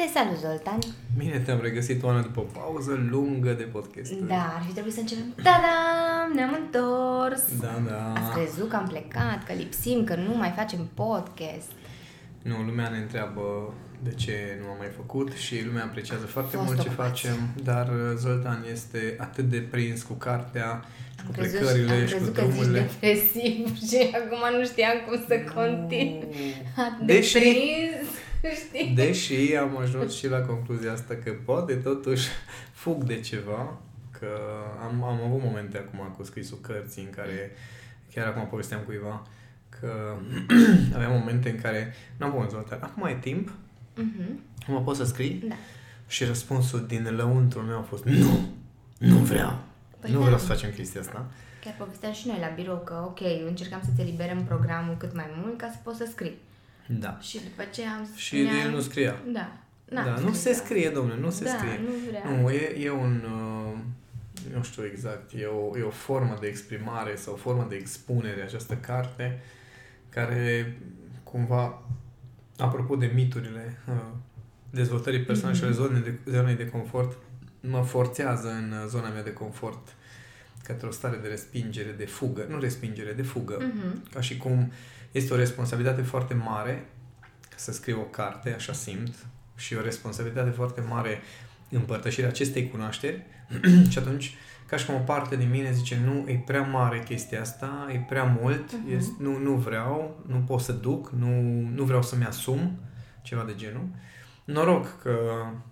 Te salut, Zoltan! Bine te-am regăsit, Oana, după o pauză lungă de podcast. Da, ar fi trebuit să începem. Da-da, ne-am întors! Da, da. Ați crezut că am plecat, că lipsim, că nu mai facem podcast. Nu, lumea ne întreabă de ce nu am mai făcut și lumea apreciază foarte Fost mult ce ocupați. facem, dar uh, Zoltan este atât de prins cu cartea și cu Am crezut, plecările am și cu crezut că zici drumurile. depresiv și acum nu știam cum să continui. Atât de Deși- prins, știi? Deși am ajuns și la concluzia asta că poate totuși fug de ceva, că am, am avut momente acum cu scrisul cărții în care, chiar acum povesteam cuiva, că aveam momente în care nu am pus Zoltan, acum ai timp, Mhm, acum poți să scrii? Da. Și răspunsul din lăuntrul meu a fost nu, nu vreau. Păi nu da. vreau să facem chestia asta. Chiar povesteam și noi la birou că, ok, încercam să-ți eliberăm programul cât mai mult ca să poți să scrii. Da. Și după ce am Și ne-am- el nu scria. Da. N-am da, nu scris, se da. scrie, domnule, nu se da, scrie. nu vrea. Nu, e, e un, uh, nu știu exact, e o, e o formă de exprimare sau o formă de expunere această carte care cumva, apropo de miturile uh, dezvoltării personale și ale zonei de, zonei de confort, mă forțează în uh, zona mea de confort către o stare de respingere, de fugă, nu respingere, de fugă. Mhm. Ca și cum este o responsabilitate foarte mare să scriu o carte, așa simt, și o responsabilitate foarte mare împărtășirea acestei cunoașteri și atunci, ca și cum o parte din mine zice, nu, e prea mare chestia asta, e prea mult, Mhm. este, nu, nu vreau, nu pot să duc, nu, nu vreau să-mi asum, ceva de genul. Noroc că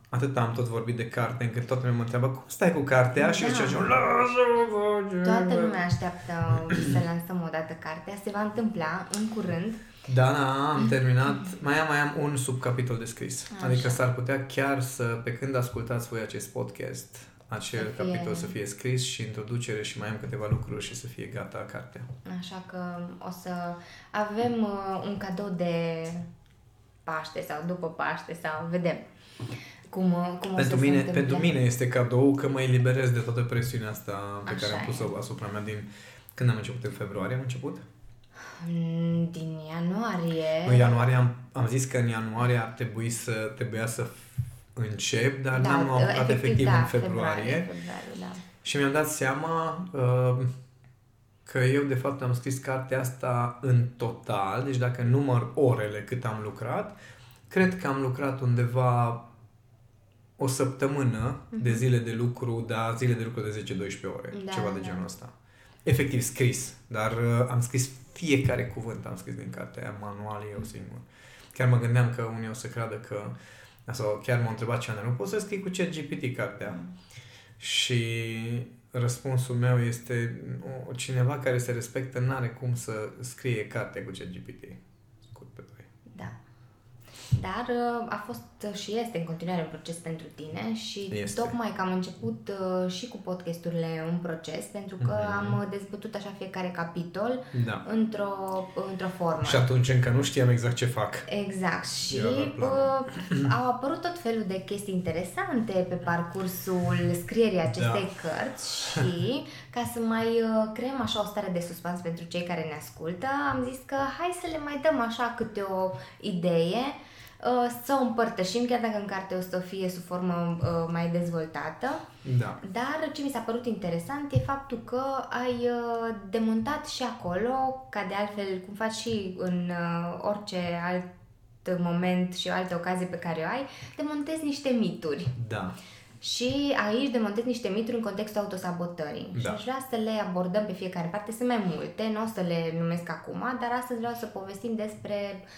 atât am tot vorbit de carte, încât toată lumea mă întreabă, cum stai cu cartea? Și Da. zice, lasă-mă, Toată lumea așteaptă să lansăm o dată cartea. Se va întâmpla în curând. Da, da, am terminat. Mai am, mai am un subcapitol de scris. Așa. Adică s-ar putea chiar să, pe când ascultați voi acest podcast, acel Să fie- capitol să fie scris și introducere și mai am câteva lucruri și să fie gata cartea. Așa că o să avem uh, un cadou de Paște sau după Paște sau vedem cum, uh, cum o Pentru să mine, se întâmple. pentru mine este cadou că mă eliberez de toată presiunea asta pe Așa care am e. pus-o asupra mea din... Când am început? În februarie am început? Mm, Din ianuarie. În ianuarie am, am zis că în ianuarie ar trebui să trebuia să încep, dar da, n-am apucat efectiv da, în februarie. februarie da. Și mi-am dat seama uh, că eu, de fapt, am scris cartea asta în total, deci dacă număr orele cât am lucrat, cred că am lucrat undeva o săptămână de zile de lucru, dar zile de lucru de 10-12 ore, Da, ceva de da. genul ăsta. Efectiv scris, dar uh, am scris fiecare cuvânt, am scris din cartea aia manual eu singur. Chiar mă gândeam că unii o să creadă că sau chiar m-au întrebat ce nu poți să scrii cu ChatGPT cartea. Și răspunsul meu este o, cineva care se respectă n-are cum să scrie carte cu ChatGPT. Scurt pe doi. Da. Dar uh, a fost uh, și este în continuare un proces pentru tine și Este. tocmai că am început uh, și cu podcasturile un proces pentru că Mhm. am uh, dezbătut așa fiecare capitol Da. într-o, într-o formă. Și atunci încă nu știam exact ce fac. Exact. Și Era doar planul. uh, au apărut tot felul de chestii interesante pe parcursul scrierii acestei Da. cărți și ca să mai uh, creăm așa o stare de suspans pentru cei care ne ascultă, am zis că hai să le mai dăm așa câte o idee uh, să o împărtășim, chiar dacă în carte o să fie sub formă uh, mai dezvoltată. Da. Dar ce mi s-a părut interesant e faptul că ai uh, demontat și acolo, ca de altfel cum faci și în uh, orice alt moment și o altă ocazie pe care o ai, demontezi niște mituri. Da. Și aici demontezi niște mituri în contextul autosabotării. Și Da. aș vrea să le abordăm pe fiecare parte. Sunt mai multe, nu o să le numesc acum, dar astăzi vreau să povestim despre uh,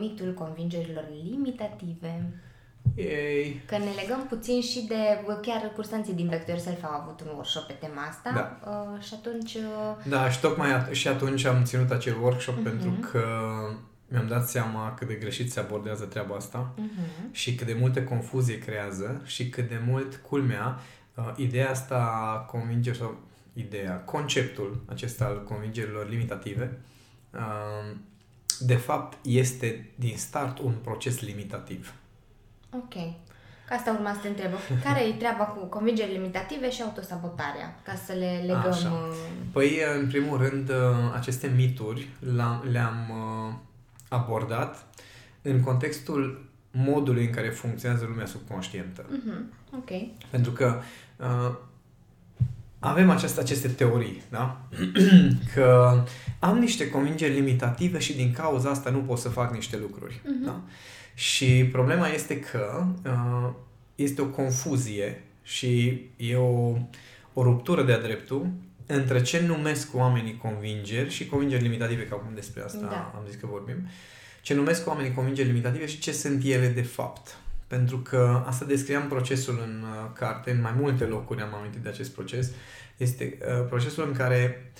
mitul convingerilor limitative. Ei. Că ne legăm puțin și de, chiar cursanții din Back to Yourself au avut un workshop pe tema asta Da. uh, și atunci, uh, Da, și tocmai at- și atunci am ținut acel workshop Mhm. pentru că mi-am dat seama cât de greșit se abordează treaba asta. uh-huh. și cât de multe confuzie creează și cât de mult, culmea, uh, ideea asta convinge sau ideea, conceptul acesta al convingerilor limitative, uh, de fapt este din start un proces limitativ. ok. Ca asta urma să te întreb. Care e treaba cu convingerile limitative și autosabotarea? Ca să le legăm... Așa. uh, Păi, în primul rând, uh, aceste mituri le-am, le-am uh, abordat în contextul modului în care funcționează lumea subconștientă. Mm-hmm. Ok. Pentru că uh, avem această, aceste teorii, da? că am niște convingeri limitative și din cauza asta nu pot să fac niște lucruri. Mm-hmm. Da? Și problema este că uh, este o confuzie și e o, o ruptură de-a dreptul între ce numesc oamenii convingeri și convingeri limitative, că acum despre asta Da. am zis că vorbim, ce numesc oamenii convingeri limitative și ce sunt ele de fapt. Pentru că asta descriam procesul în uh, carte, în mai multe locuri am amintit de acest proces. Este uh, procesul în care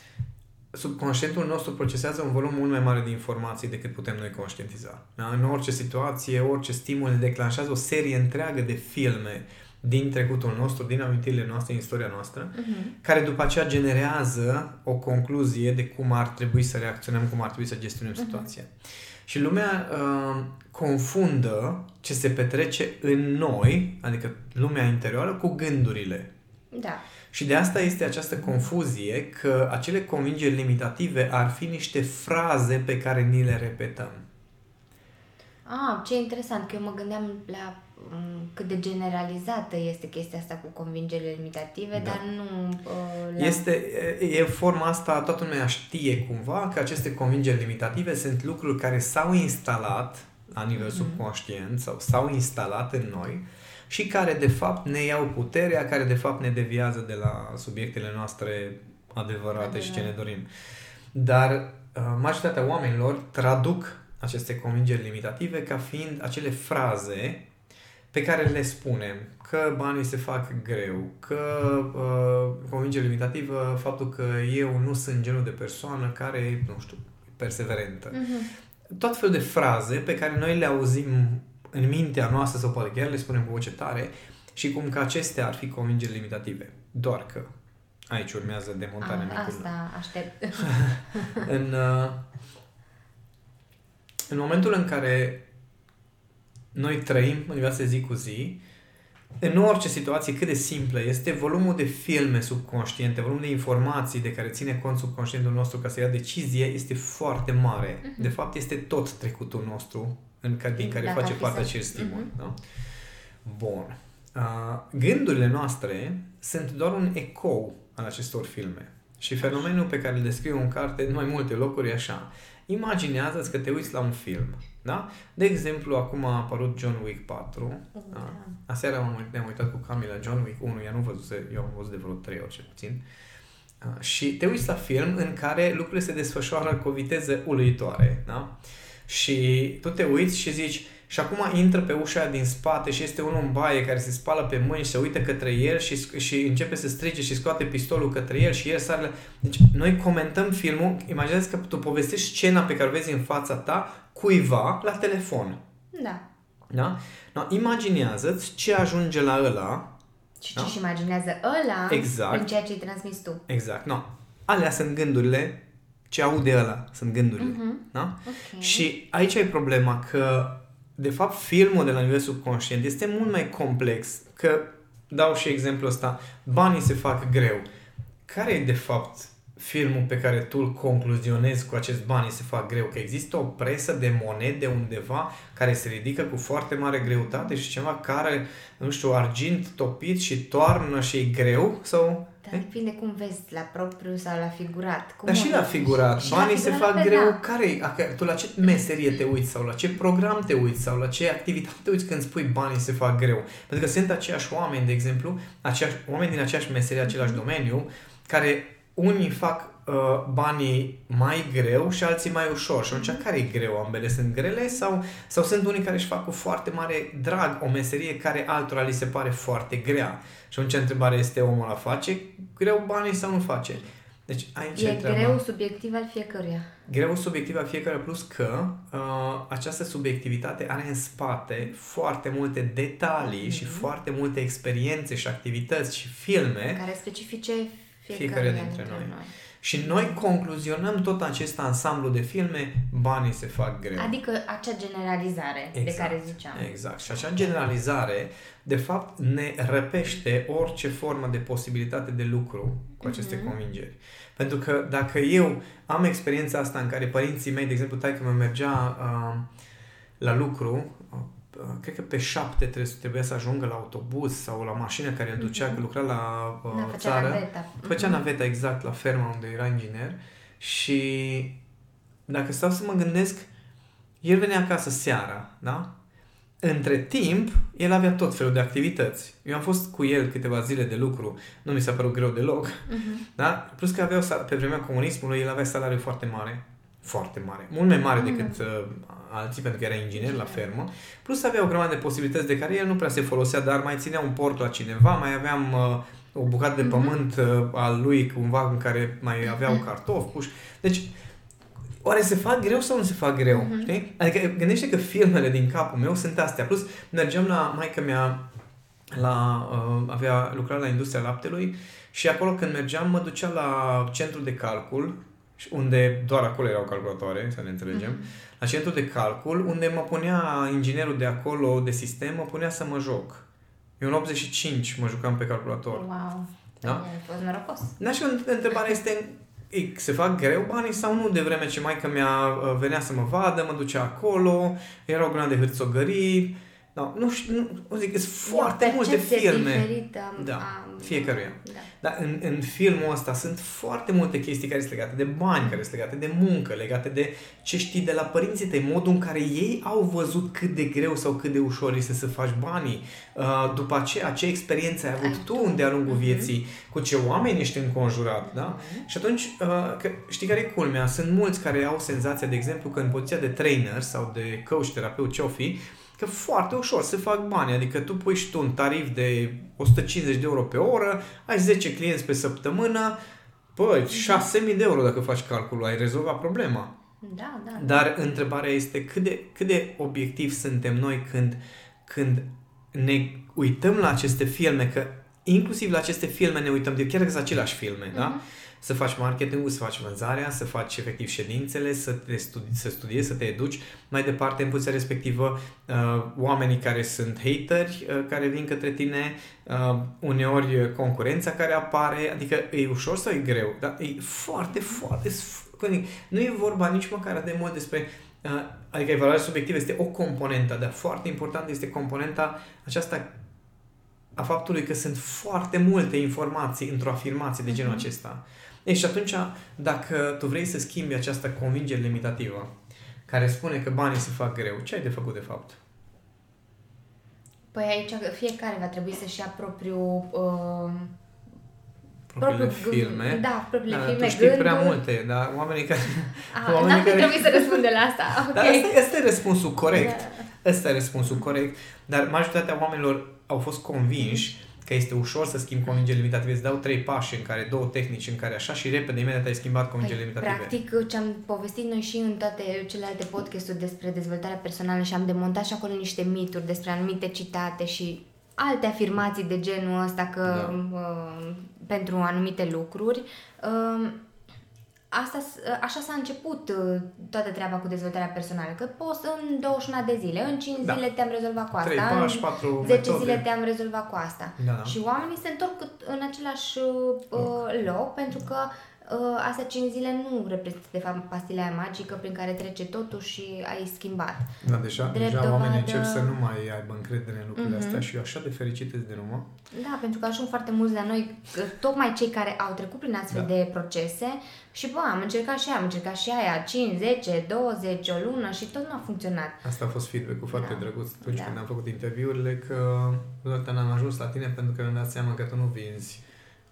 subconștientul nostru procesează un volum mult mai mare de informații decât putem noi conștientiza. Da? În orice situație, orice stimul ne declanșează o serie întreagă de filme din trecutul nostru, din amintirile noastre, din istoria noastră, Mm-hmm. care după aceea generează o concluzie de cum ar trebui să reacționăm, cum ar trebui să gestionăm Mhm. situația. Și lumea uh, confundă ce se petrece în noi, adică lumea interioară, cu gândurile. Da. Și de asta este această confuzie că acele convingeri limitative ar fi niște fraze pe care ni le repetăm. Ah, ce interesant, că eu mă gândeam la um, cât de generalizată este chestia asta cu convingerile limitative, Da. dar nu uh, la... Este, e, e forma asta, toată lumea știe cumva că aceste convingeri limitative sunt lucruri care s-au instalat la nivel Mhm. subconștient sau s-au instalat în noi și care de fapt ne iau puterea, care de fapt ne deviază de la subiectele noastre adevărate și ce ne dorim. Dar uh, majoritatea oamenilor traduc aceste convingeri limitative ca fiind acele fraze pe care le spunem că banii se fac greu, că uh, convingere limitativă, faptul că eu nu sunt genul de persoană care, nu știu, perseverentă. Mhm. Tot fel de fraze pe care noi le auzim în mintea noastră sau poate chiar le spunem cu voce tare și cum că acestea ar fi convingeri limitative. Doar că aici urmează demontarea Ah, micului. asta aștept. În, uh, în momentul în care noi trăim în viața de zi cu zi, în orice situație cât de simplă este, volumul de filme subconștiente, volumul de informații de care ține cont subconștientul nostru ca să ia decizie este foarte mare. Mhm. De fapt, este tot trecutul nostru în care, din care Dacă ar face fi parte să- acest stimul. Mhm. Da? Bun. Uh, gândurile noastre sunt doar un ecou al acestor filme. Și fenomenul pe care îl descriu în carte în mai multe locuri e așa. Imaginează-ți că te uiți la un film. Da? De exemplu, acum a apărut John Wick 4. Da? Aseară am uit- ne-am uitat cu Camila John Wick 1, ea nu văzuse, eu am văzut de vreo 3 ori cel puțin. Uh, și te uiți la film în care lucrurile se desfășoară cu o viteză uluitoare. Da? Și tu te uiți și zici, și acum intră pe ușa din spate și este unul în baie care se spală pe mâini și se uită către el și, sc- și începe să strige și scoate pistolul către el și el sare la... Deci noi comentăm filmul, imaginează că tu povestești scena pe care o vezi în fața ta cuiva la telefon. Da. Da? No, imaginează-ți ce ajunge la ăla Și Da? ce-și imaginează ăla Exact. în ceea ce îi transmis tu. Exact, no. Alea sunt gândurile, ce aude ăla sunt gândurile. Mhm. Da? Ok. Și aici e problema că, de fapt, filmul de la nivel subconștient este mult mai complex. Că, dau și exemplul ăsta, banii se fac greu. Care e, de fapt, filmul pe care tu îl concluzionezi cu acest banii se fac greu? Că există o presă de monede undeva care se ridică cu foarte mare greutate și ceva care, nu știu, argint topit și toarnă și e greu? Sau... Dar depinde cum vezi, la propriu sau la figurat. Cum Dar și o la vezi? figurat. Și la Banii se figurat, fac la fel, greu. da. Care Tu la ce meserie te uiți sau la ce program te uiți sau la ce activitate te uiți când spui banii se fac greu? Pentru că sunt aceiași oameni, de exemplu, aceiași, oameni din aceeași meserie, același Mhm. domeniu, care unii fac uh, banii mai greu și alții mai ușor. Și atunci care e greu? Ambele sunt grele sau, sau sunt unii care își fac cu foarte mare drag o meserie care altora li se pare foarte grea? Și atunci întrebarea este omul la face greu banii sau nu face? Deci aici E treaba. greu subiectiv al fiecăruia. Greu subiectiv a fiecare plus că uh, această subiectivitate are în spate foarte multe detalii și Mhm. foarte multe experiențe și activități și filme Care specifice Fiecare fiecare dintre dintre noi. noi. Și noi concluzionăm tot acest ansamblu de filme, banii se fac greu. Adică acea generalizare de Exact. care ziceam. Exact. Și acea generalizare, de fapt, ne răpește orice formă de posibilitate de lucru cu aceste Mhm. convingeri. Pentru că dacă eu am experiența asta în care părinții mei, de exemplu, taică mă mergea uh, la lucru, uh, cred că pe șapte trebuie, trebuia să ajungă la autobuz sau la mașină care îl ducea, mm-hmm. că lucra la uh, da, țară. Naveta. Făcea naveta exact la ferma unde era inginer și dacă stau să mă gândesc, el venea acasă seara, da? Între timp, el avea tot felul de activități. Eu am fost cu el câteva zile de lucru, nu mi s-a părut greu deloc, uh-huh. da? Plus că avea, pe vremea comunismului, el avea salariu foarte mare, foarte mare, mult mai mare uh-huh. decât uh, alții, pentru că era inginer la fermă, plus avea o grămadă de posibilități de care el nu prea se folosea, dar mai ținea un port la cineva, mai aveam uh, o bucată de mhm. pământ uh, al lui cumva în care mai aveau mhm. cartofi puși. Deci, oare se fac greu sau nu se fac greu? Uh-huh. Știi? Adică gândește că filmele din capul meu sunt astea. Plus, mergeam la maica mea la, uh, avea lucrat la industria laptelui și acolo când mergeam mă ducea la centru de calcul unde doar acolo erau calculatoare, să ne înțelegem, uh-huh. la centru de calcul, unde mă punea inginerul de acolo, de sistem, mă punea să mă joc. Eu în 85 mă jucam pe calculator. Wow! Da? Ai fost norocos. Da, și întrebarea este, se fac greu banii sau nu, de vreme ce maica mea uh, venea să mă vadă, mă ducea acolo, era o grămadă de hârțogării, da, nu știu, nu, zic, sunt foarte multe filme. Diferită da, a, fiecăruia. Da. Dar în, în filmul ăsta sunt foarte multe chestii care sunt legate de bani, care sunt legate de muncă, legate de ce știi de la părinții tăi, modul în care ei au văzut cât de greu sau cât de ușor este să faci banii. Uh, după aceea, ce experiență ai avut ai tu, tu de-a lungul uh-huh. vieții, cu ce oameni ești înconjurat, da? Uh-huh. Și atunci, uh, că, știi care e culmea? Sunt mulți care au senzația, de exemplu, că în poziția de trainer sau de coach, terapeut, ce-o fi, că foarte ușor se fac bani, adică tu pui și tu un tarif de 150 de euro pe oră, ai 10 clienți pe săptămână, păi, 6.000 de euro dacă faci calculul, ai rezolvat problema. Da, da, da. Dar întrebarea este cât de, cât de obiectiv suntem noi când, când ne uităm la aceste filme, că inclusiv la aceste filme ne uităm, de chiar că sunt aceleași filme, uh-huh. da? Mhm să faci marketingul, să faci vânzarea, să faci efectiv ședințele, să, te studi- să studiezi, să te educi. Mai departe, în poziția respectivă, uh, oamenii care sunt hateri, uh, care vin către tine, uh, uneori concurența care apare, adică e ușor sau e greu? Dar e foarte, foarte... Nu e vorba nici măcar de mult despre uh, adică evaluarea subiectivă este o componentă, dar foarte important este componenta aceasta a faptului că sunt foarte multe informații într-o afirmație de genul mhm. acesta. Ei, și atunci, dacă tu vrei să schimbi această convingere limitativă, care spune că banii se fac greu, ce ai de făcut de fapt? Păi aici fiecare va trebui să-și ia propriul... Uh, propriile propriul, filme. Da, propriile da, filme. Tu știi gândul. prea multe, dar oamenii care... Ah, oamenii n-am care... trebuit să răspund de la asta. Okay. Dar asta, asta e răspunsul corect. Da. Asta e răspunsul corect. Dar majoritatea oamenilor au fost convinși că este ușor să schimbi convingeri limitative. Îți dau trei pași în care, două tehnici în care așa și repede, imediat ai schimbat convingeri păi, limitative. Practic, ce am povestit noi și în toate celelalte podcasturi despre dezvoltarea personală și am demontat și acolo niște mituri despre anumite citate și alte afirmații de genul ăsta că da. uh, pentru anumite lucruri. Uh, asta, așa s-a început uh, toată treaba cu dezvoltarea personală, că poți în 21 de zile, în 5 da. zile te-am rezolvat cu asta, 3 pași, 4 în 10 metode. zile te-am rezolvat cu asta. Da, da. Și oamenii se întorc în același uh, loc. loc pentru că uh, astea 5 zile nu reprezintă de fapt pastila aia magică prin care trece totul și ai schimbat. Da, deja, Drept deja dovadă... oamenii încep să nu mai aibă încredere în lucrurile uh-huh. astea și eu așa de fericit de numă. Da, pentru că ajung foarte mulți la noi, tocmai cei care au trecut prin astfel da. de procese și bă, am încercat și aia, am încercat și aia, 5, 10, 20, o lună și tot nu a funcționat. Asta a fost feedback-ul foarte da. drăguț atunci da. când am făcut interviurile, că doar n-am ajuns la tine pentru că mi-am dat seama că tu nu vinzi,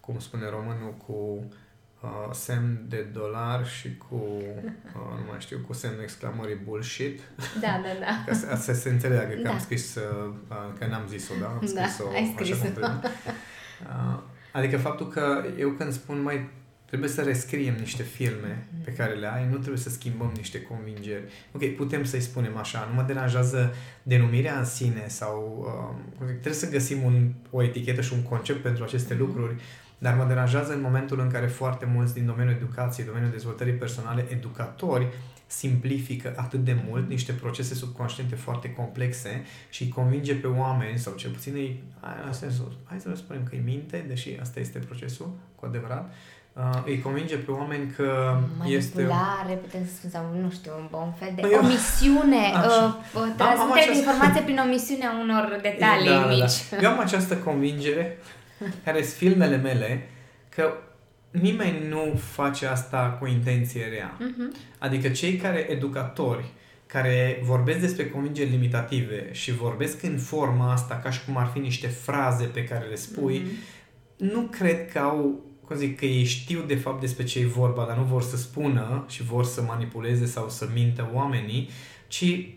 cum spune românul, cu uh, semn de dolar și cu, uh, nu mai știu, cu semn exclamării bullshit. Da, da, da. Ca să, să se înțeleagă că da. am scris, uh, că n-am zis-o, da? Am da, scris-o ai scris așa cum uh, Adică faptul că eu când spun, mai trebuie să rescriem niște filme pe care le ai, nu trebuie să schimbăm niște convingeri. Ok, putem să-i spunem așa, nu mă deranjează denumirea în sine sau uh, trebuie să găsim un, o etichetă și un concept pentru aceste mm-hmm. lucruri, dar mă deranjează în momentul în care foarte mulți din domeniul educației, domeniul dezvoltării personale, educatori, simplifică atât de mult niște procese subconștiente foarte complexe și îi convinge pe oameni, sau cel puțin îi, hai, hai să le spunem că îi minte, deși asta este procesul cu adevărat, uh, îi convinge pe oameni că este... Manipulare, putem să spun, sau nu știu, un, un fel de păi omisiune, Așa. uh, uh, transmitere această... de informație prin omisiunea unor detalii da, mici. Da, da. Eu am această convingere, care sunt filmele mele, că nimeni nu face asta cu intenție rea. Uh-huh. Adică cei care, educatori, care vorbesc despre convingeri limitative și vorbesc în forma asta ca și cum ar fi niște fraze pe care le spui, mm-hmm. nu cred că au, cum zic, că ei știu de fapt despre ce e vorba, dar nu vor să spună și vor să manipuleze sau să mintă oamenii, ci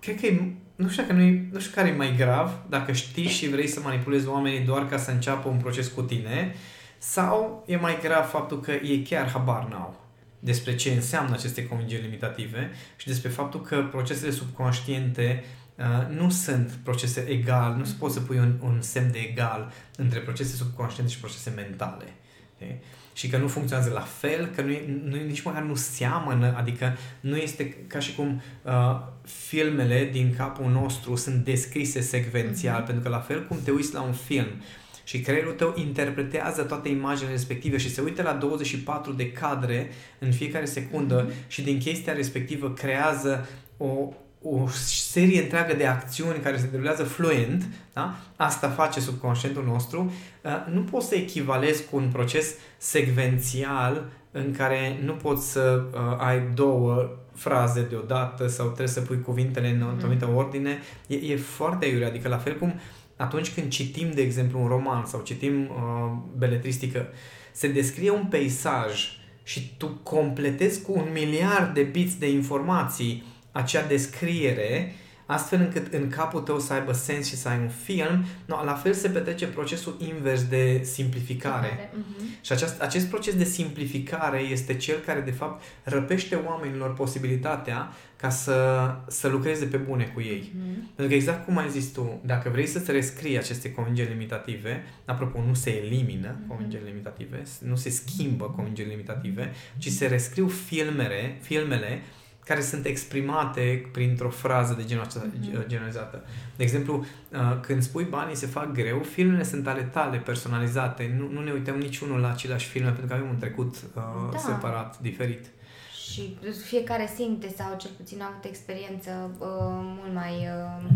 cred că e, nu știu, dacă nu, e, nu știu care e mai grav, dacă știi și vrei să manipulezi oamenii doar ca să înceapă un proces cu tine, sau e mai grav faptul că ei chiar habar n-au despre ce înseamnă aceste convingeri limitative și despre faptul că procesele subconștiente uh, nu sunt procese egal, nu se poate să pui un, un semn de egal între procese subconștiente și procese mentale. De? Și că nu funcționează la fel, că nu, e, nu nici măcar nu seamănă, adică nu este ca și cum uh, filmele din capul nostru sunt descrise secvențial, mm-hmm. pentru că la fel cum te uiți la un film și creierul tău interpretează toate imaginile respective și se uită la 24 de cadre în fiecare secundă mm-hmm. și din chestia respectivă creează o, o serie întreagă de acțiuni care se derulează fluent, da? asta face subconștientul nostru, uh, nu poți să echivalezi cu un proces secvențial în care nu poți să uh, ai două fraze deodată sau trebuie să pui cuvintele în o anumită mm. ordine. E, e foarte iure, adică la fel cum uh, atunci când citim, de exemplu, un roman sau citim uh, beletristică, se descrie un peisaj și tu completezi cu un miliard de bits de informații acea descriere, astfel încât în capul tău să aibă sens și să ai un film, no, la fel se petrece procesul invers de simplificare. Uh-huh. Și acest, acest proces de simplificare este cel care, de fapt, răpește oamenilor posibilitatea ca să, să lucreze pe bune cu ei. Mm. Pentru că exact cum ai zis tu, dacă vrei să-ți rescrii aceste convingeri limitative, apropo, nu se elimină mm-hmm. convingeri limitative, nu se schimbă convingeri limitative, ci se rescriu filmele, filmele care sunt exprimate printr-o frază de genul acesta mm-hmm. generalizată. De exemplu, uh, când spui banii se fac greu, filmele sunt ale tale, personalizate. Nu, nu ne uităm niciunul la aceleași filme, pentru că avem un trecut uh, da. separat, diferit și fiecare simte sau cel puțin a avut experiență uh, mult mai uh,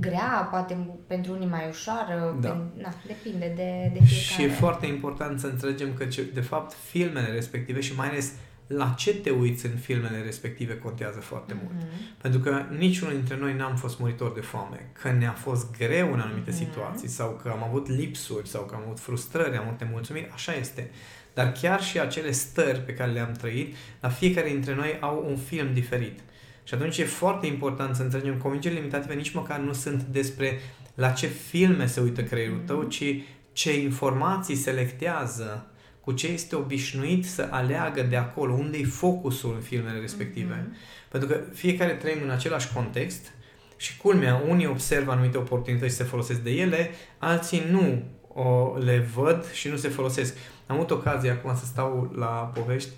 grea, poate pentru unii mai ușoară, da. pen, na, depinde de, de fiecare. Și e foarte important să înțelegem că, de fapt, filmele respective și mai ales la ce te uiți în filmele respective contează foarte mult. Mm-hmm. Pentru că niciunul dintre noi n-am fost muritor de foame, că ne-a fost greu în anumite mm-hmm. situații sau că am avut lipsuri sau că am avut frustrări, am avut nemulțumiri, așa este. Dar chiar și acele stări pe care le-am trăit, la fiecare dintre noi au un film diferit. Și atunci e foarte important să înțelegem convingerile limitative nici măcar nu sunt despre la ce filme se uită creierul tău, mm-hmm. ci ce informații selectează, cu ce este obișnuit să aleagă de acolo, unde e focusul în filmele respective. Mm-hmm. Pentru că fiecare trăim în același context și culmea, unii observă anumite oportunități și se folosesc de ele, alții nu o, le văd și nu se folosesc. Am avut ocazia acum să stau la povești.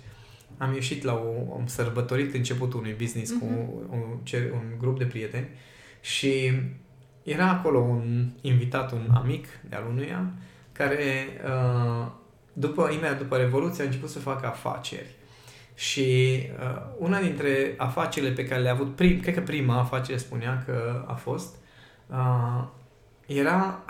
Am ieșit la o, am sărbătorit începutul unui business uh-huh. cu mhm. un, un grup de prieteni și era acolo un invitat, un amic de-al unuia, care uh, după, imediat după Revoluție a început să facă afaceri. Și uh, una dintre afacerile pe care le-a avut, prim, cred că prima afacere spunea că a fost, uh, era,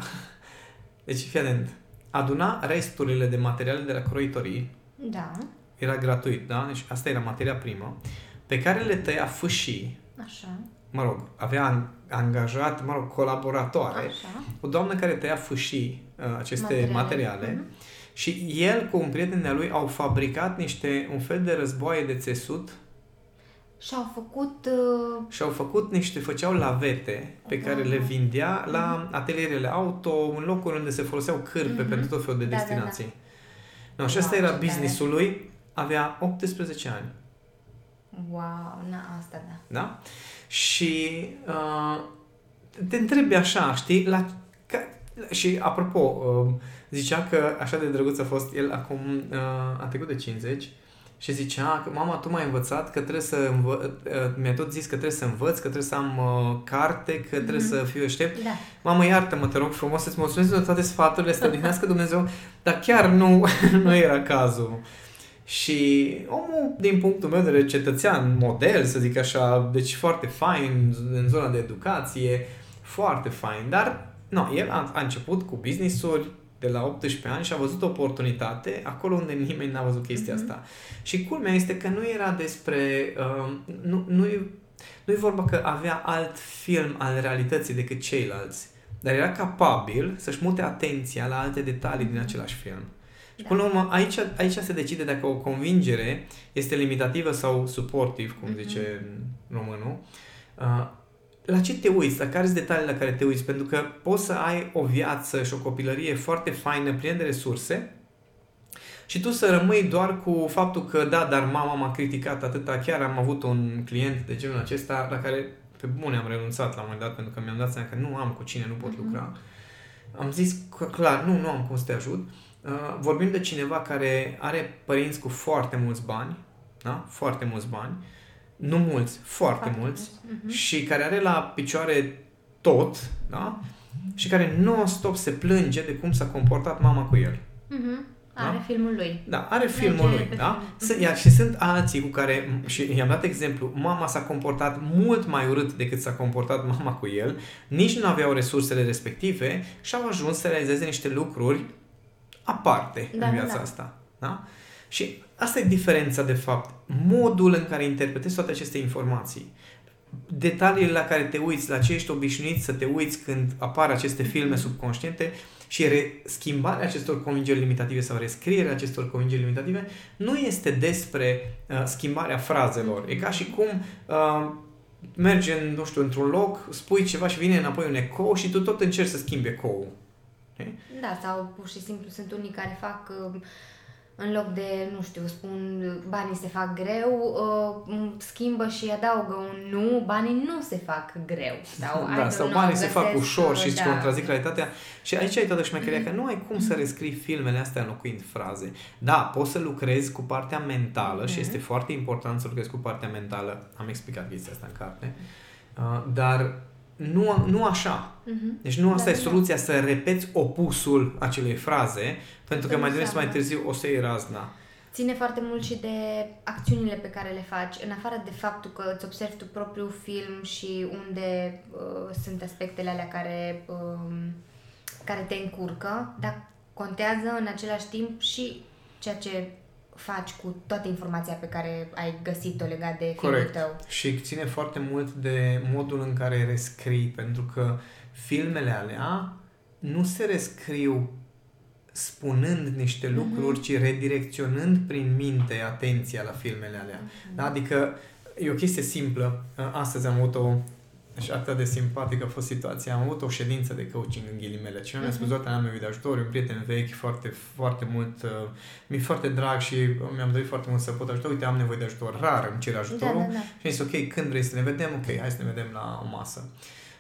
deci fii atent, aduna resturile de materiale de la croitorii. Da. Era gratuit, da? Deci asta era materia primă. Pe care le tăia fâșii. Așa. Mă rog, avea angajat, mă rog, colaboratoare. Așa. O doamnă care tăia fâșii uh, aceste materiale. materiale mm-hmm. Și el cu un prieten de lui au fabricat niște, un fel de războaie de țesut și-au făcut... Uh... Și-au făcut niște, făceau lavete pe da. care le vindea mm-hmm. la atelierele auto, în locuri unde se foloseau cârpe mm-hmm. pentru tot felul de da, destinații. Da, da. No, și asta era businessul lui, avea 18 ani. Wow, na, asta da. Da? Și uh, te întrebi așa, știi, la, ca, și apropo, uh, zicea că așa de drăguț a fost el acum, uh, a trecut de 50, și zicea că mama, tu m-ai învățat că trebuie să învă... mi-ai tot zis că trebuie să învăț, că trebuie să am uh, carte, că trebuie mm-hmm. să fiu aștept. Da. Mamă, iartă-mă, te rog frumos să-ți mulțumesc de toate sfaturile, să te Dumnezeu, dar chiar nu, nu era cazul. Și omul, din punctul meu de vedere, cetățean, model, să zic așa, deci foarte fain în zona de educație, foarte fain, dar nu, el a, a început cu business-uri de la 18 ani și a văzut o oportunitate acolo unde nimeni n-a văzut chestia mm-hmm. asta. Și culmea este că nu era despre... Uh, nu, nu, e, nu e vorba că avea alt film al realității decât ceilalți, dar era capabil să-și mute atenția la alte detalii din același film. Și da. până la urmă, aici, aici se decide dacă o convingere este limitativă sau suportiv, cum mm-hmm. zice românul. Uh, la ce te uiți, la care sunt detaliile la care te uiți, pentru că poți să ai o viață și o copilărie foarte faină, plină de resurse, și tu să rămâi doar cu faptul că da, dar mama m-a criticat atâta, chiar am avut un client de genul acesta la care pe bune am renunțat la un moment dat pentru că mi-am dat seama că nu am cu cine, nu pot mm-hmm. lucra. Am zis că clar, nu, nu am cum să te ajut. Uh, vorbim de cineva care are părinți cu foarte mulți bani, da? foarte mulți bani, uh, nu mulți, foarte, foarte mulți, uh-huh. și care are la picioare tot, da? Și care non-stop se plânge de cum s-a comportat mama cu el. Uh-huh. Are da? filmul lui. Da, are filmul lui, da? Film. Iar și sunt alții cu care, și i-am dat exemplu, mama s-a comportat mult mai urât decât s-a comportat mama cu el, nici nu aveau resursele respective și au ajuns să realizeze niște lucruri aparte da, în viața da. asta. Da? Și asta e diferența, de fapt. Modul în care interpretezi toate aceste informații. Detaliile la care te uiți, la ce ești obișnuit să te uiți când apar aceste filme subconștiente și re- schimbarea acestor convingeri limitative sau rescrierea acestor convingeri limitative nu este despre uh, schimbarea frazelor. E ca și cum uh, mergi în, nu știu, într-un loc, spui ceva și vine înapoi un ecou și tu tot încerci să schimbi ecoul. Da, sau pur și simplu sunt unii care fac uh, în loc de, nu știu, spun banii se fac greu, uh, schimbă și adaugă un nu, banii nu se fac greu. Sau, da, sau banii se fac ușor și îți da. contrazic realitatea. Și aici ai toată șmecheria, că nu ai cum să rescrii filmele astea înlocuind fraze. Da, poți să lucrezi cu partea mentală și este foarte important să lucrezi cu partea mentală. Am explicat chestia asta în carte. Uh, dar nu, nu așa. Uh-huh. Deci nu asta da, e soluția da. să repeți opusul acelei fraze, pentru că mai devreme sau mai târziu o să iei razna. Ține foarte mult și de acțiunile pe care le faci, în afară de faptul că îți observi tu propriul film și unde uh, sunt aspectele alea care, uh, care te încurcă, dar contează în același timp și ceea ce faci cu toată informația pe care ai găsit-o legat de filmul Corect. tău. Și ține foarte mult de modul în care rescrii, pentru că filmele alea nu se rescriu spunând niște mhm. lucruri, mm-hmm. ci redirecționând prin minte atenția la filmele alea. Mm-hmm. Da? Adică e o chestie simplă. Astăzi am avut o și atât de simpatică a fost situația. Am avut o ședință de coaching în ghilimele. Cineva mi-a spus, doamne, am nevoie de ajutor, un prieten vechi, foarte, foarte mult, uh, mi-e foarte drag și mi-am dorit foarte mult să pot ajuta. Uite, am nevoie de ajutor, rar îmi cere ajutorul. Da, da, da. Și am zis, ok, când vrei să ne vedem? Ok, hai să ne vedem la o masă.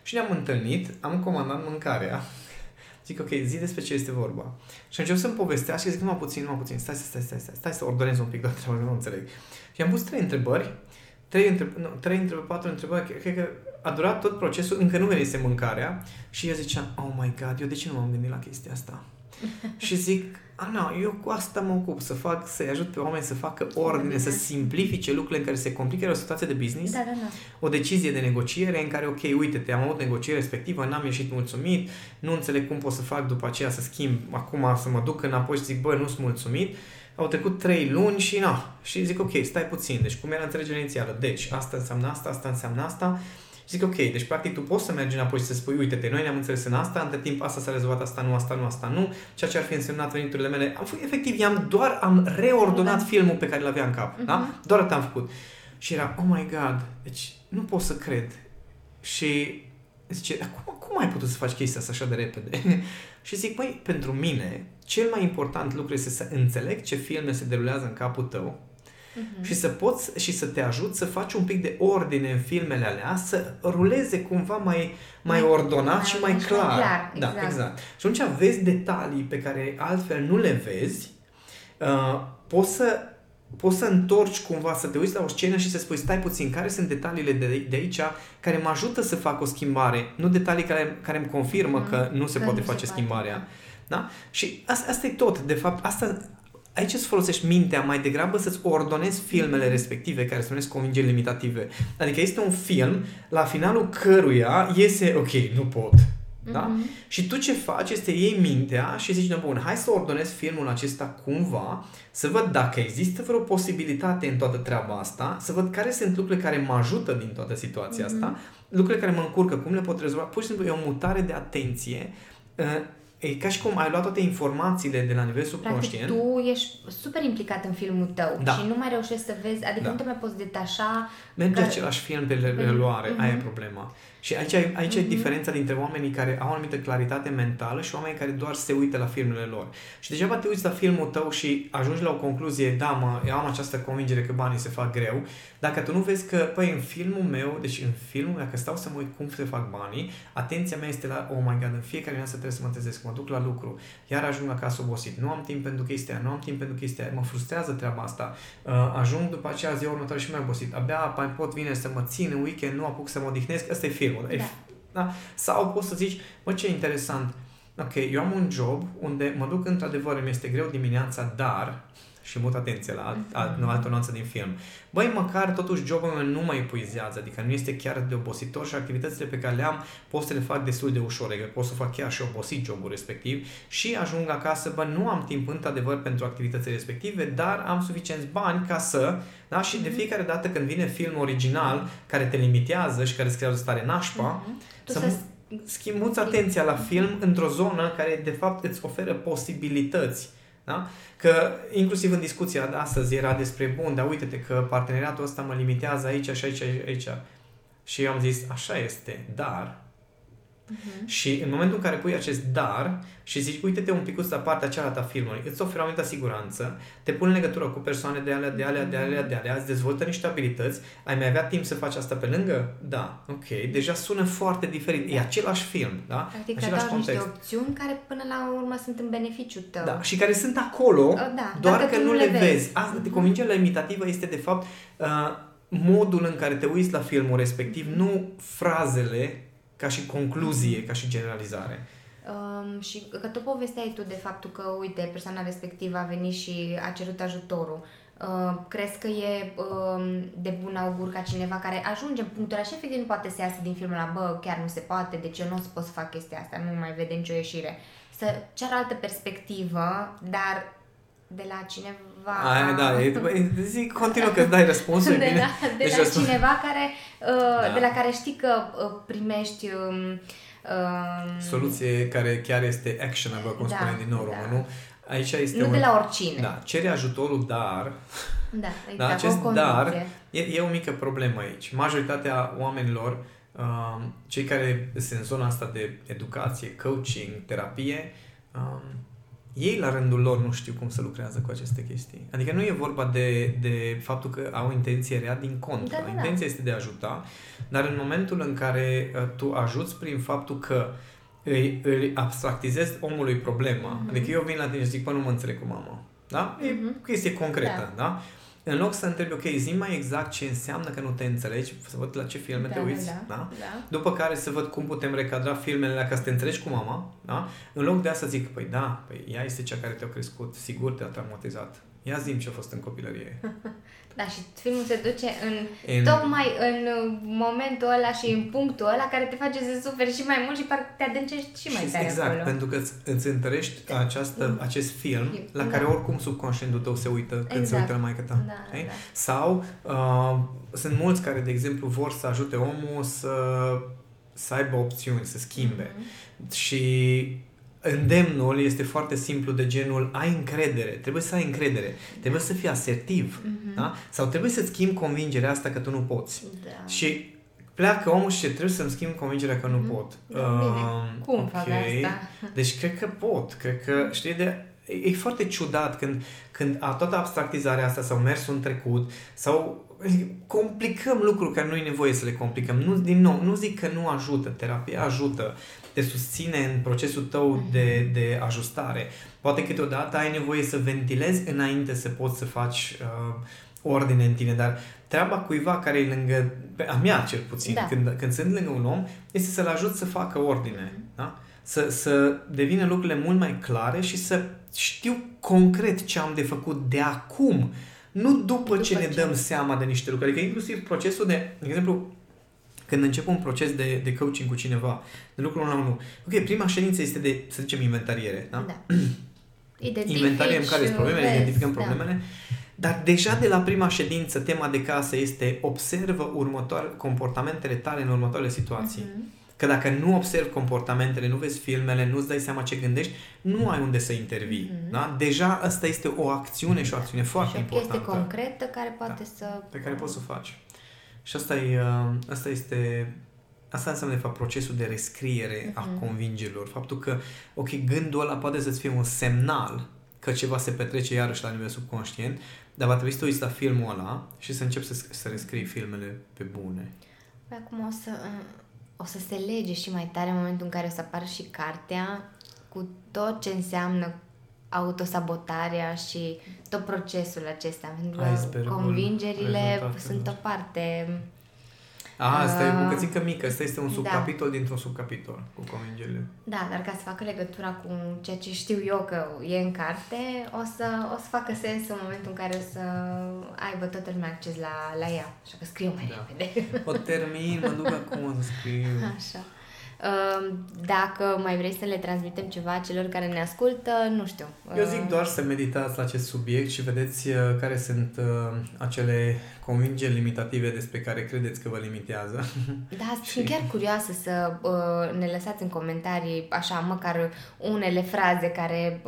Și ne-am întâlnit, am comandat mâncarea. Zic, ok, zi despre ce este vorba. Și încep să-mi povestească și zic, numai puțin, numai puțin, stai, stai, stai, stai, stai să ordonez un pic, doar nu înțeleg. Și am pus trei întrebări, trei, întreb, nu, trei întrebări, patru întrebări, cred că a durat tot procesul, încă nu venise mâncarea și eu ziceam, oh my god, eu de ce nu m-am gândit la chestia asta? și zic, a, nu, eu cu asta mă ocup, să fac, să-i ajut pe oameni să facă ordine, să simplifice lucrurile în care se complică o situație de business, da, da, da. o decizie de negociere în care, ok, uite-te, am avut negociere respectivă, n-am ieșit mulțumit, nu înțeleg cum pot să fac după aceea să schimb, acum să mă duc înapoi și zic, bă, nu sunt mulțumit, au trecut trei luni și na, și zic, ok, stai puțin, deci cum era înțelegerea inițială? Deci, asta înseamnă asta, asta înseamnă asta, și zic, ok, deci practic tu poți să mergi înapoi și să spui, uite-te, noi ne-am înțeles în asta, între timp asta s-a rezolvat, asta nu, asta nu, asta nu, ceea ce ar fi însemnat veniturile mele. Am, efectiv, i-am doar am reordonat da. filmul pe care l-avea în cap, uh-huh. da? Mhm. Doar atât am făcut. Și era, oh my god, deci nu pot să cred. Și zice, cum, cum ai putut să faci chestia asta așa de repede? și zic, păi, pentru mine, cel mai important lucru este să înțeleg ce filme se derulează în capul tău uh-huh. și să poți și să te ajut să faci un pic de ordine în filmele alea, să ruleze cumva mai, mai ordonat mai, și mai clar. Mai clar exact. Da, exact. Și atunci vezi detalii pe care altfel nu le vezi, uh, poți să poți să întorci cumva, să te uiți la o scenă și să spui, stai puțin, care sunt detaliile de, de aici care mă ajută să fac o schimbare, nu detalii care, care îmi confirmă mm-hmm. că nu se Că poate nu se face poate, schimbarea. Da? Și asta, asta e tot. De fapt, asta, aici îți folosești mintea mai degrabă să-ți ordonezi filmele respective care se numesc convingeri limitative. Adică este un film la finalul căruia iese, ok, nu pot. Da? Mhm. Și tu ce faci este iei mintea și zici, no, bun, hai să ordonez filmul acesta cumva, să văd dacă există vreo posibilitate în toată treaba asta, să văd care sunt lucrurile care mă ajută din toată situația Mhm. asta, lucrurile care mă încurcă, cum le pot rezolva. Pur și simplu e o mutare de atenție. Uh, E ca și cum ai luat toate informațiile de la nivel Practic, subconștient. tu ești super implicat în filmul tău Da. și nu mai reușești să vezi, adică Da. nu te mai poți detașa. Merge Dar- același film pe re- reluare, Mhm. aia e problema. Și aici, ai- aici e Mhm. diferența dintre oamenii care au o anumită claritate mentală și oamenii care doar se uită la filmele lor. Și degeaba te uiți la filmul tău și ajungi la o concluzie, da, mă, eu am această convingere că banii se fac greu, dacă tu nu vezi că, păi, în filmul meu, deci în filmul, dacă stau să mă uit cum se fac banii, atenția mea este la, oh my god, în fiecare dimineață trebuie să mă trezesc, mă duc la lucru, iar ajung acasă obosit, nu am timp pentru chestia aia, nu am timp pentru chestia aia, mă frustrează treaba asta, uh, ajung după aceea ziua următoare și mai obosit, abia mai pot vine să mă țin în weekend, nu apuc să mă odihnesc, ăsta e filmul. E Da. da? Sau poți să zici, mă, ce interesant, ok, eu am un job unde mă duc într-adevăr, mi este greu dimineața, dar, și mut atenție la alt, alt, Mhm. altă nuanță din film, băi, măcar totuși jobul meu nu mă epuizează, adică nu este chiar de obositor și activitățile pe care le am pot să le fac destul de ușor, adică pot să fac chiar și obosit jobul respectiv și ajung acasă, bă, nu am timp într-adevăr pentru activitățile respective, dar am suficienți bani ca să, da, și de Mhm. fiecare dată când vine film original care te limitează și care îți creează stare nașpa, Mhm. Tu să să, mu- schimbuți atenția la film într-o zonă care de fapt îți oferă posibilități. Da? Că inclusiv în discuția de astăzi era despre, bun, dar uite-te că parteneriatul ăsta mă limitează aici și aici, aici. Și eu am zis, așa este, dar Mhm. și în momentul în care pui acest dar și zici, uite-te un picuț la partea cealaltă a filmului, îți oferă o anumită siguranță, te pune în legătură cu persoane de alea, de alea, de alea, de alea, îți dezvoltă niște abilități, ai mai avea timp să faci asta pe lângă? Da, ok, deja sună foarte diferit, e același film, da? Practic, același dau niște context. opțiuni care până la urmă sunt în beneficiul tău. Da, și care sunt acolo, Da, doar dacă că tu nu le vezi. vezi. Asta, de Mhm. convingerea limitativă este de fapt uh, modul în care te uiți la filmul respectiv, nu frazele ca și concluzie, ca și generalizare. Um, și că tu povesteai tu de faptul că, uite, persoana respectivă a venit și a cerut ajutorul. Uh, crezi că e um, de bun augur ca cineva care ajunge în punctul ăla și efectiv nu poate să iasă din filmul ăla, bă, chiar nu se poate, deci eu nu o să pot să fac chestia asta, nu mai vede nicio ieșire. Să ceară altă perspectivă, dar de la cineva... Aia, da, e, e, zic, continuă că îți dai răspunsuri, de bine? la, de Deci la răspuns- cineva care, uh, Da. de la care știi că uh, primești um, um, Soluție care chiar este actionable, cum Da, spune din nou da. românul. Aici este nu un... de la oricine. Da, cere ajutorul, dar Da, exact. Da, cu o acest condiție. dar e, e o mică problemă aici. Majoritatea oamenilor, um, cei care sunt în zona asta de educație, coaching, terapie, um, ei la rândul lor nu știu cum să lucrează cu aceste chestii. Adică nu e vorba de, de faptul că au intenție rea din contră. Da, da, da. Intenția este de a ajuta, dar în momentul în care uh, tu ajuți prin faptul că îi, îi abstractizezi omului problema, Mhm. adică eu vin la tine și zic, păi nu mă înțeleg cu mama. Da? E Mhm. o chestie concretă, Da. da? În loc să întrebi, ok, zi mai exact ce înseamnă că nu te înțelegi, să văd la ce filme da, te uiți, da, da? da. da. După care să văd cum putem recadra filmele alea ca să te înțelegi cu mama, da? În loc de asta zic, păi da, păi ea este cea care te-a crescut, sigur te-a traumatizat. Ia zi ce a fost în copilărie. Da, și filmul se duce în, În- tocmai în uh, momentul ăla și în punctul ăla care te face să suferi și mai mult și parcă te adâncești și mai Și tare exact, acolo. pentru că îți, îți întărești această, acest film la Da. care oricum subconștientul tău se uită când se Exact. uită la maică ta. Da, știi? da. Sau uh, sunt mulți care, de exemplu, vor să ajute omul să, să aibă opțiuni, să schimbe. Mhm. Și îndemnul este foarte simplu de genul ai încredere, trebuie să ai încredere, trebuie să fii asertiv, Mhm. da? Sau trebuie să-ți schimbi convingerea asta că tu nu poți. Da. Și pleacă omul și trebuie să-mi schimb convingerea că nu Mhm. pot. Da, bine. Um, Cum ok. fac asta? Deci cred că pot, cred că, știi, de, e, e foarte ciudat când, când a, toată abstractizarea asta sau mersul în trecut sau complicăm lucruri care nu e nevoie să le complicăm. Nu, din nou, nu zic că nu ajută, terapia ajută, te susține în procesul tău mhm. de, de ajustare. Poate câteodată ai nevoie să ventilezi înainte să poți să faci uh, ordine în tine, dar treaba cuiva care e lângă, a mea cel puțin, da. când, când sunt lângă un om, este să-l ajut să facă ordine. Mhm. Da? Să, să devină lucrurile mult mai clare și să știu concret ce am de făcut de acum, nu după, după ce ne ce? dăm seama de niște lucruri. Adică inclusiv procesul de, de exemplu, când încep un proces de, de coaching cu cineva, de lucru la unul, ok, prima ședință este de, să zicem, inventariere, da? da. Inventariem care sunt problemele, identificăm da. problemele, da. dar deja de la prima ședință, tema de casă este observă următoare, comportamentele tale în următoarele situații. Uh-huh. Că dacă nu observi comportamentele, nu vezi filmele, nu-ți dai seama ce gândești, nu ai unde să intervii. Mm-hmm. Da? Deja asta este o acțiune și o acțiune foarte și importantă. Și concretă care poate da, să... Pe care poți să o faci. Și asta, e, uh, asta este Asta înseamnă, de fapt, procesul de rescriere uh-huh. a mhm. convingerilor. Faptul că, ok, gândul ăla poate să-ți fie un semnal că ceva se petrece iarăși la nivel subconștient, dar va trebui să te uiți la filmul ăla și să începi să, să rescrii filmele pe bune. Păi acum o să, uh, o să se lege și mai tare în momentul în care o să apară și cartea cu tot ce înseamnă autosabotarea și tot procesul acesta. Pentru că convingerile sunt o parte a, asta uh, e o bucățică mică, asta este un da. subcapitol da. dintr-un subcapitol cu convingerile. Da, dar ca să facă legătura cu ceea ce știu eu că e în carte, o să, o să facă sens în momentul în care o să aibă toată lumea acces la, la ea. Așa că scriu mai da. repede. O termin, mă duc acum să scriu. Așa. Dacă mai vrei să le transmitem ceva celor care ne ascultă, nu știu. Eu zic doar să meditați la acest subiect și vedeți uh, care sunt uh, acele convingeri limitative despre care credeți că vă limitează. Da, și... sunt chiar curioasă să uh, ne lăsați în comentarii, așa, măcar unele fraze care,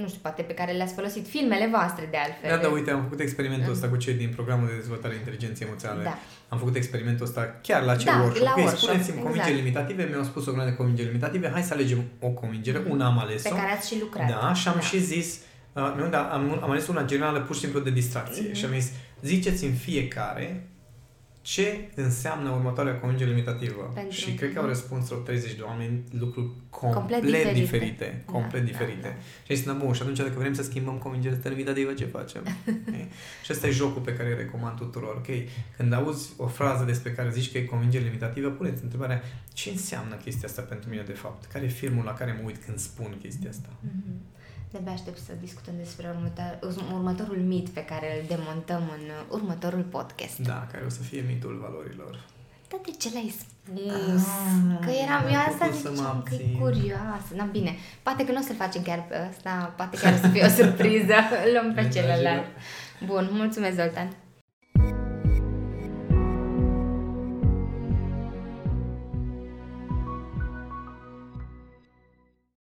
nu știu, poate pe care le-ați folosit, filmele voastre de altfel. Da, da, uite, am făcut experimentul ăsta cu cei din programul de dezvoltare inteligenței emoționale. Da. Am făcut experimentul ăsta chiar la ce da, workshop. La workshop, spuneți-mi exact. convingeri limitative, mi-au spus o grămadă de convingeri limitative, hai să alegem o convingere, mm-hmm. una am ales-o. Pe care ați și lucrat. Da, și am da. și zis, uh, nu, da, am, am ales una generală pur și simplu de distracție. Mm-hmm. Și am zis, ziceți în fiecare ce înseamnă următoarea convingere limitativă. Pentru și cred că au răspuns vreo 30 de oameni lucruri complet, complet diferite. diferite. Da, complet da, diferite. Da, da. Și zis, bun, și atunci dacă vrem să schimbăm convingerea limitativă, ce facem? okay? Și ăsta e jocul pe care îl recomand tuturor. Ok, când auzi o frază despre care zici că e convingere limitativă, puneți întrebarea ce înseamnă chestia asta pentru mine de fapt? Care e filmul la care mă uit când spun chestia asta? Mm-hmm. De-abia aștept să discutăm despre următor, următorul mit pe care îl demontăm în următorul podcast. Da, care o să fie mitul valorilor. Da, de ce l-ai spus? Ah, că eram eu asta ziceam că e curioasă. Na, bine, poate că nu o să-l facem chiar pe ăsta, poate chiar o să fie o surpriză. Luăm pe celălalt. Bun, mulțumesc, Zoltan.